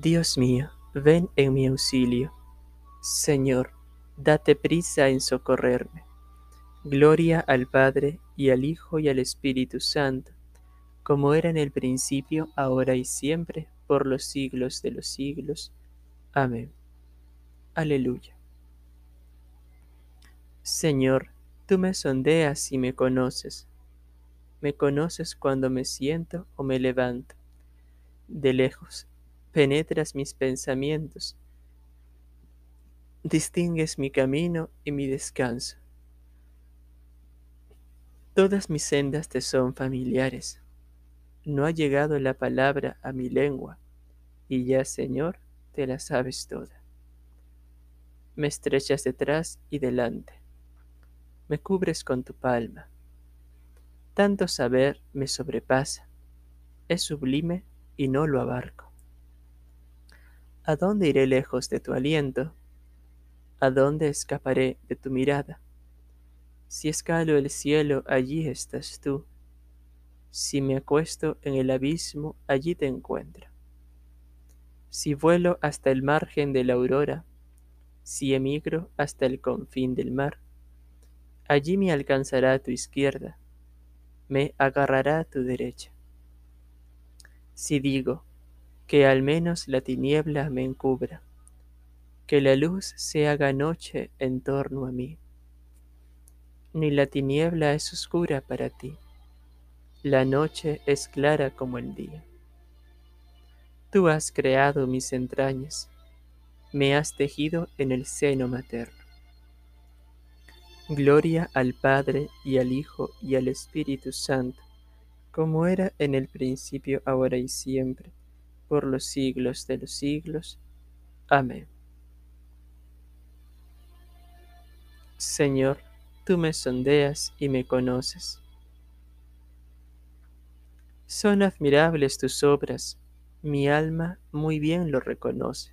Dios mío, ven en mi auxilio. Señor, date prisa en socorrerme. Gloria al Padre y al Hijo y al Espíritu Santo, como era en el principio, ahora y siempre, por los siglos de los siglos. Amén. Aleluya. Señor, tú me sondeas y me conoces. Me conoces cuando me siento o me levanto. De lejos, penetras mis pensamientos. Distingues mi camino y mi descanso. Todas mis sendas te son familiares. No ha llegado la palabra a mi lengua, y ya, Señor, te la sabes toda. Me estrechas detrás y delante. Me cubres con tu palma. Tanto saber me sobrepasa. Es sublime y no lo abarco. ¿A dónde iré lejos de tu aliento? ¿A dónde escaparé de tu mirada? Si escalo el cielo, allí estás tú. Si me acuesto en el abismo, allí te encuentro. Si vuelo hasta el margen de la aurora, si emigro hasta el confín del mar, allí me alcanzará tu izquierda, me agarrará tu derecha. Si digo que al menos la tiniebla me encubra, que la luz se haga noche en torno a mí, ni la tiniebla es oscura para ti. La noche es clara como el día. Tú has creado mis entrañas, me has tejido en el seno materno. Gloria al Padre y al Hijo y al Espíritu Santo, como era en el principio, ahora y siempre, por los siglos de los siglos. Amén. Señor, tú me sondeas y me conoces. Son admirables tus obras, mi alma muy bien lo reconoce.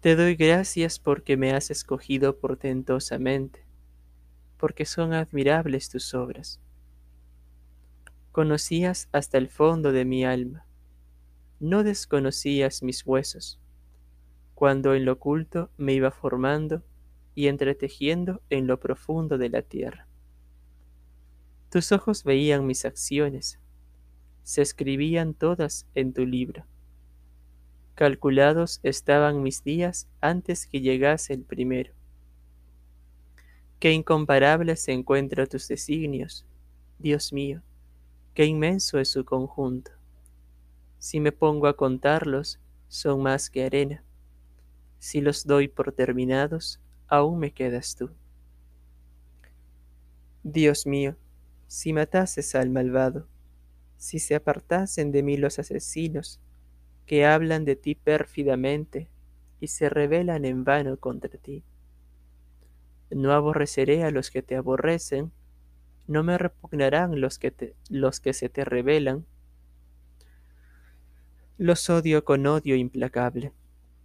Te doy gracias porque me has escogido portentosamente, porque son admirables tus obras. Conocías hasta el fondo de mi alma, no desconocías mis huesos, cuando en lo oculto me iba formando y entretejiendo en lo profundo de la tierra. Tus ojos veían mis acciones, se escribían todas en tu libro. Calculados estaban mis días antes que llegase el primero. Qué incomparables se encuentran tus designios, Dios mío, qué inmenso es su conjunto. Si me pongo a contarlos, son más que arena. Si los doy por terminados, aún me quedas tú. Dios mío, si matases al malvado, si se apartasen de mí los asesinos, que hablan de ti pérfidamente y se rebelan en vano contra ti. No aborreceré a los que te aborrecen, no me repugnarán los que, los que se te rebelan. Los odio con odio implacable,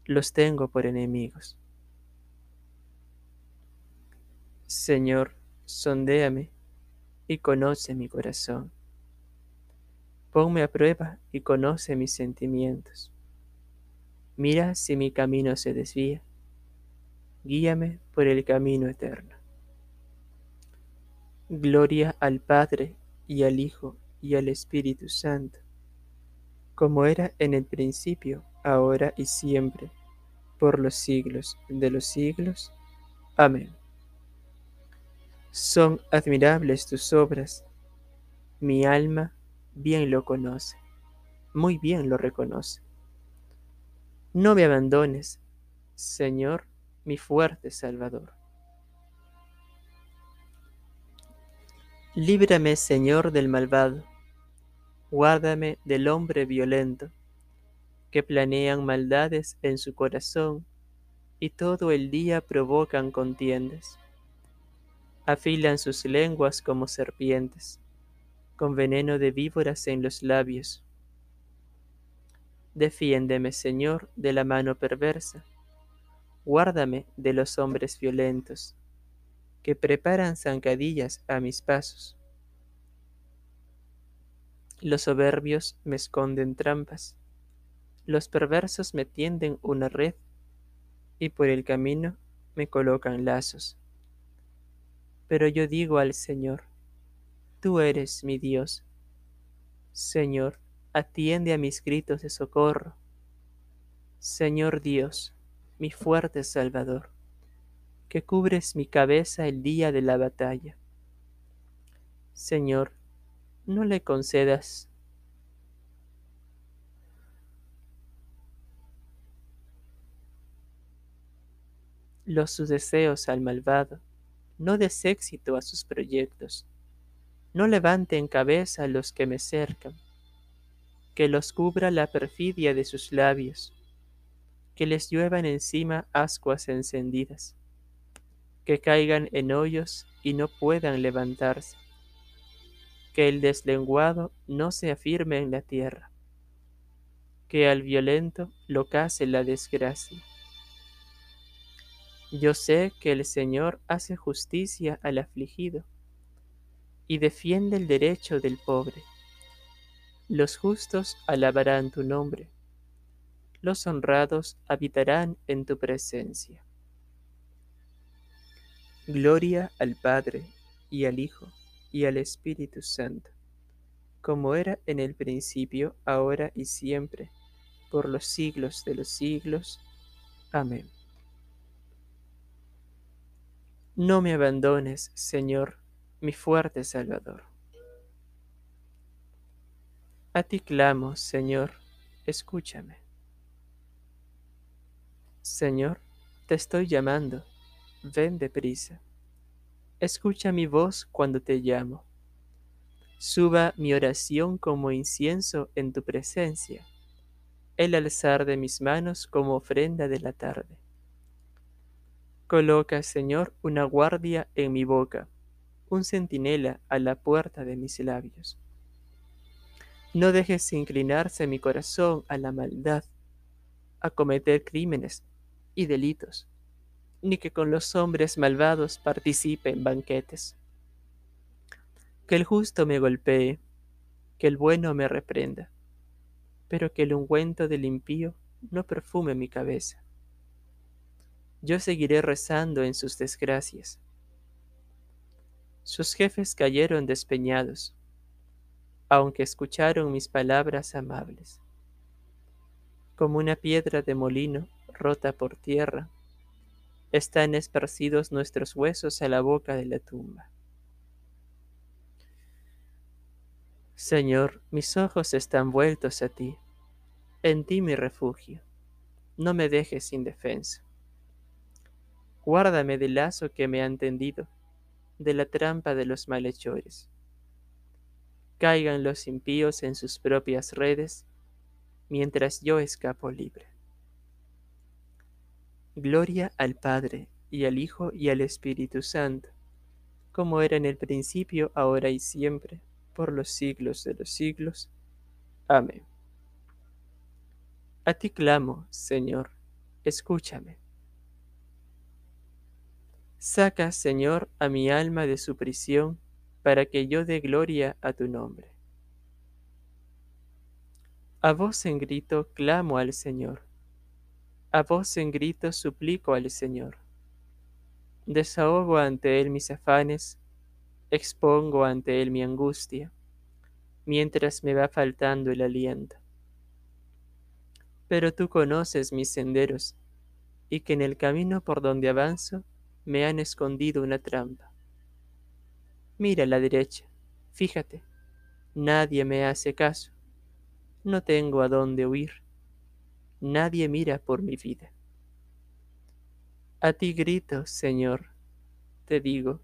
los tengo por enemigos. Señor, sondéame y conoce mi corazón. Ponme a prueba y conoce mis sentimientos. Mira si mi camino se desvía. Guíame por el camino eterno. Gloria al Padre y al Hijo y al Espíritu Santo, como era en el principio, ahora y siempre, por los siglos de los siglos. Amén. Son admirables tus obras. Mi alma bien lo conoce, muy bien lo reconoce. No me abandones, Señor, mi fuerte Salvador. Líbrame, Señor, del malvado. Guárdame del hombre violento, que planean maldades en su corazón y todo el día provocan contiendas afilan sus lenguas como serpientes, con veneno de víboras en los labios. Defiéndeme, Señor, de la mano perversa, guárdame de los hombres violentos, que preparan zancadillas a mis pasos. Los soberbios me esconden trampas, Los perversos me tienden una red y por el camino me colocan lazos. Pero yo digo al Señor, tú eres mi Dios. Señor, atiende a mis gritos de socorro. Señor Dios, mi fuerte Salvador, que cubres mi cabeza el día de la batalla. Señor, no le concedas los sus deseos al malvado, no des éxito a sus proyectos, no levanten cabeza a los que me cercan, que los cubra la perfidia de sus labios, que les lluevan encima ascuas encendidas, que caigan en hoyos y no puedan levantarse, que el deslenguado no se afirme en la tierra, que al violento lo case la desgracia yo sé que el Señor hace justicia al afligido y defiende el derecho del pobre. Los justos alabarán tu nombre, los honrados habitarán en tu presencia. Gloria al Padre y al Hijo y al Espíritu Santo, como era en el principio, ahora y siempre, por los siglos de los siglos. Amén. No me abandones, Señor, mi fuerte Salvador. A ti clamo, Señor, escúchame. Señor, te estoy llamando, ven deprisa. Escucha mi voz cuando te llamo. Suba mi oración como incienso en tu presencia, el alzar de mis manos como ofrenda de la tarde. Coloca, Señor, una guardia en mi boca, un centinela a la puerta de mis labios. No dejes inclinarse mi corazón a la maldad, a cometer crímenes y delitos, ni que con los hombres malvados participe en banquetes. Que el justo me golpee, que el bueno me reprenda, pero que el ungüento del impío no perfume mi cabeza yo seguiré rezando en sus desgracias. Sus jefes cayeron despeñados, aunque escucharon mis palabras amables. Como una piedra de molino rota por tierra, están esparcidos nuestros huesos a la boca de la tumba. Señor, mis ojos están vueltos a ti, en ti mi refugio, no me dejes sin defensa. Guárdame del lazo que me han tendido, de la trampa de los malhechores. Caigan los impíos en sus propias redes, mientras yo escapo libre. Gloria al Padre, y al Hijo, y al Espíritu Santo, como era en el principio, ahora y siempre, por los siglos de los siglos. Amén. A ti clamo, Señor, escúchame. Saca, Señor, a mi alma de su prisión, para que yo dé gloria a tu nombre. A voz en grito clamo al Señor. A voz en grito suplico al Señor. Desahogo ante Él mis afanes, expongo ante Él mi angustia, mientras me va faltando el aliento. Pero tú conoces mis senderos, y que en el camino por donde avanzo me han escondido una trampa. Mira a la derecha, fíjate, nadie me hace caso, no tengo a dónde huir, nadie mira por mi vida. A ti grito, Señor, te digo,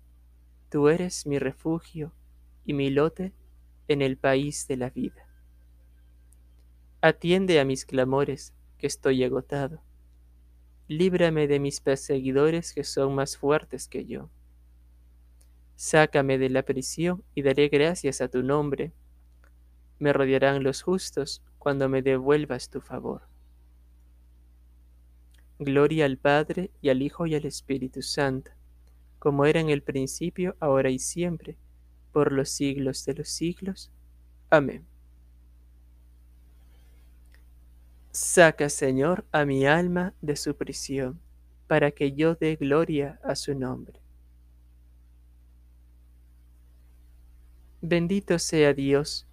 tú eres mi refugio y mi lote en el país de la vida. Atiende a mis clamores, que estoy agotado líbrame de mis perseguidores que son más fuertes que yo. Sácame de la prisión y daré gracias a tu nombre. Me rodearán los justos cuando me devuelvas tu favor. Gloria al Padre y al Hijo y al Espíritu Santo, como era en el principio, ahora y siempre, por los siglos de los siglos. Amén. Saca, Señor, a mi alma de su prisión, para que yo dé gloria a su nombre. Bendito sea Dios,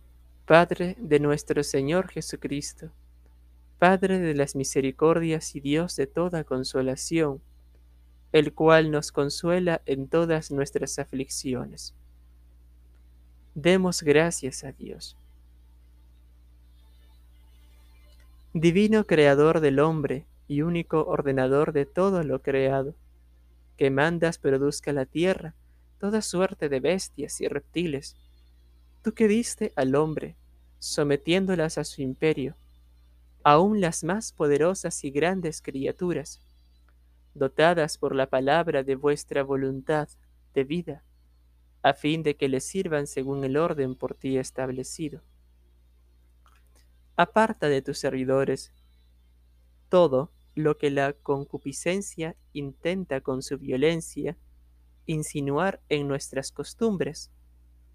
Padre de nuestro Señor Jesucristo, Padre de las misericordias y Dios de toda consolación, el cual nos consuela en todas nuestras aflicciones. Demos gracias a Dios. Divino Creador del hombre y único ordenador de todo lo creado, que mandas produzca la tierra toda suerte de bestias y reptiles, tú que diste al hombre, sometiéndolas a su imperio, aun las más poderosas y grandes criaturas, dotadas por la palabra de vuestra voluntad de vida, a fin de que les sirvan según el orden por ti establecido. Aparta de tus servidores todo lo que la concupiscencia intenta con su violencia insinuar en nuestras costumbres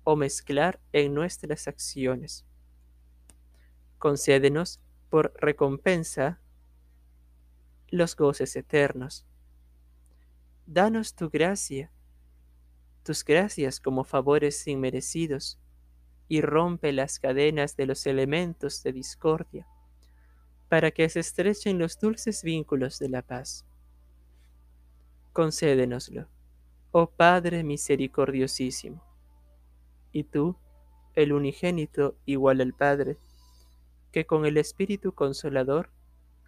o mezclar en nuestras acciones. Concédenos por recompensa los goces eternos. Danos tu gracia, tus gracias como favores inmerecidos, y rompe las cadenas de los elementos de discordia, para que se estrechen los dulces vínculos de la paz. Concédenoslo, oh Padre misericordiosísimo y tú, el unigénito igual al Padre, que con el Espíritu Consolador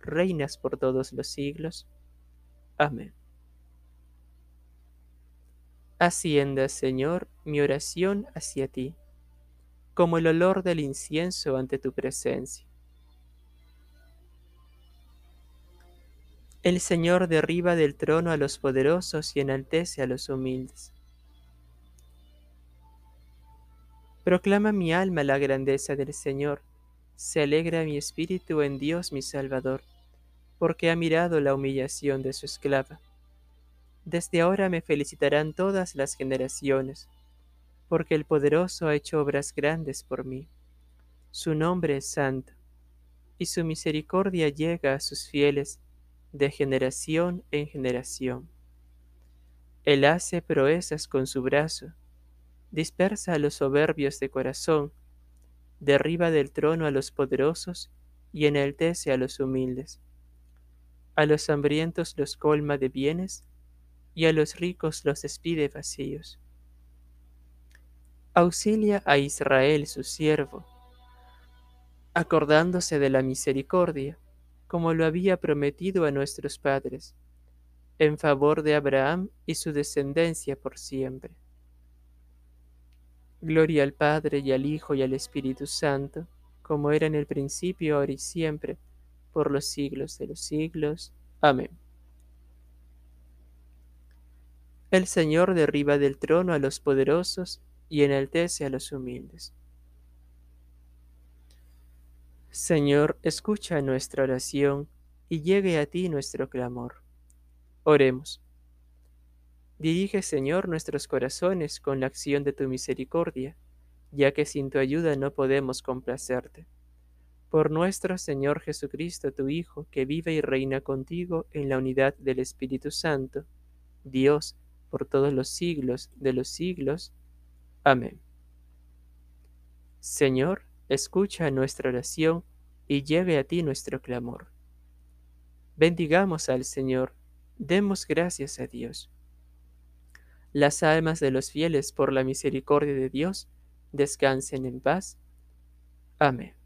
reinas por todos los siglos. Amén. Ascienda, Señor, mi oración hacia ti, como el olor del incienso ante tu presencia. El Señor derriba del trono a los poderosos y enaltece a los humildes. Proclama mi alma la grandeza del Señor. Se alegra mi espíritu en Dios mi Salvador, porque ha mirado la humillación de su esclava. Desde ahora me felicitarán todas las generaciones, porque el poderoso ha hecho obras grandes por mí. Su nombre es santo, y su misericordia llega a sus fieles de generación en generación. Él hace proezas con su brazo dispersa a los soberbios de corazón, derriba del trono a los poderosos y enaltece a los humildes. A los hambrientos los colma de bienes y a los ricos los despide vacíos. Auxilia a Israel su siervo, acordándose de la misericordia, como lo había prometido a nuestros padres, en favor de Abraham y su descendencia por siempre. Gloria al Padre y al Hijo y al Espíritu Santo, como era en el principio, ahora y siempre, por los siglos de los siglos. Amén. El Señor derriba del trono a los poderosos y enaltece a los humildes. Señor, escucha nuestra oración y llegue a ti nuestro clamor. Oremos. Dirige, Señor, nuestros corazones con la acción de tu misericordia, ya que sin tu ayuda no podemos complacerte. Por nuestro Señor Jesucristo, tu Hijo, que vive y reina contigo en la unidad del Espíritu Santo, Dios, por todos los siglos de los siglos. Amén. Señor, escucha nuestra oración y lleve a ti nuestro clamor. Bendigamos al Señor, demos gracias a Dios las almas de los fieles por la misericordia de Dios descansen en paz. Amén.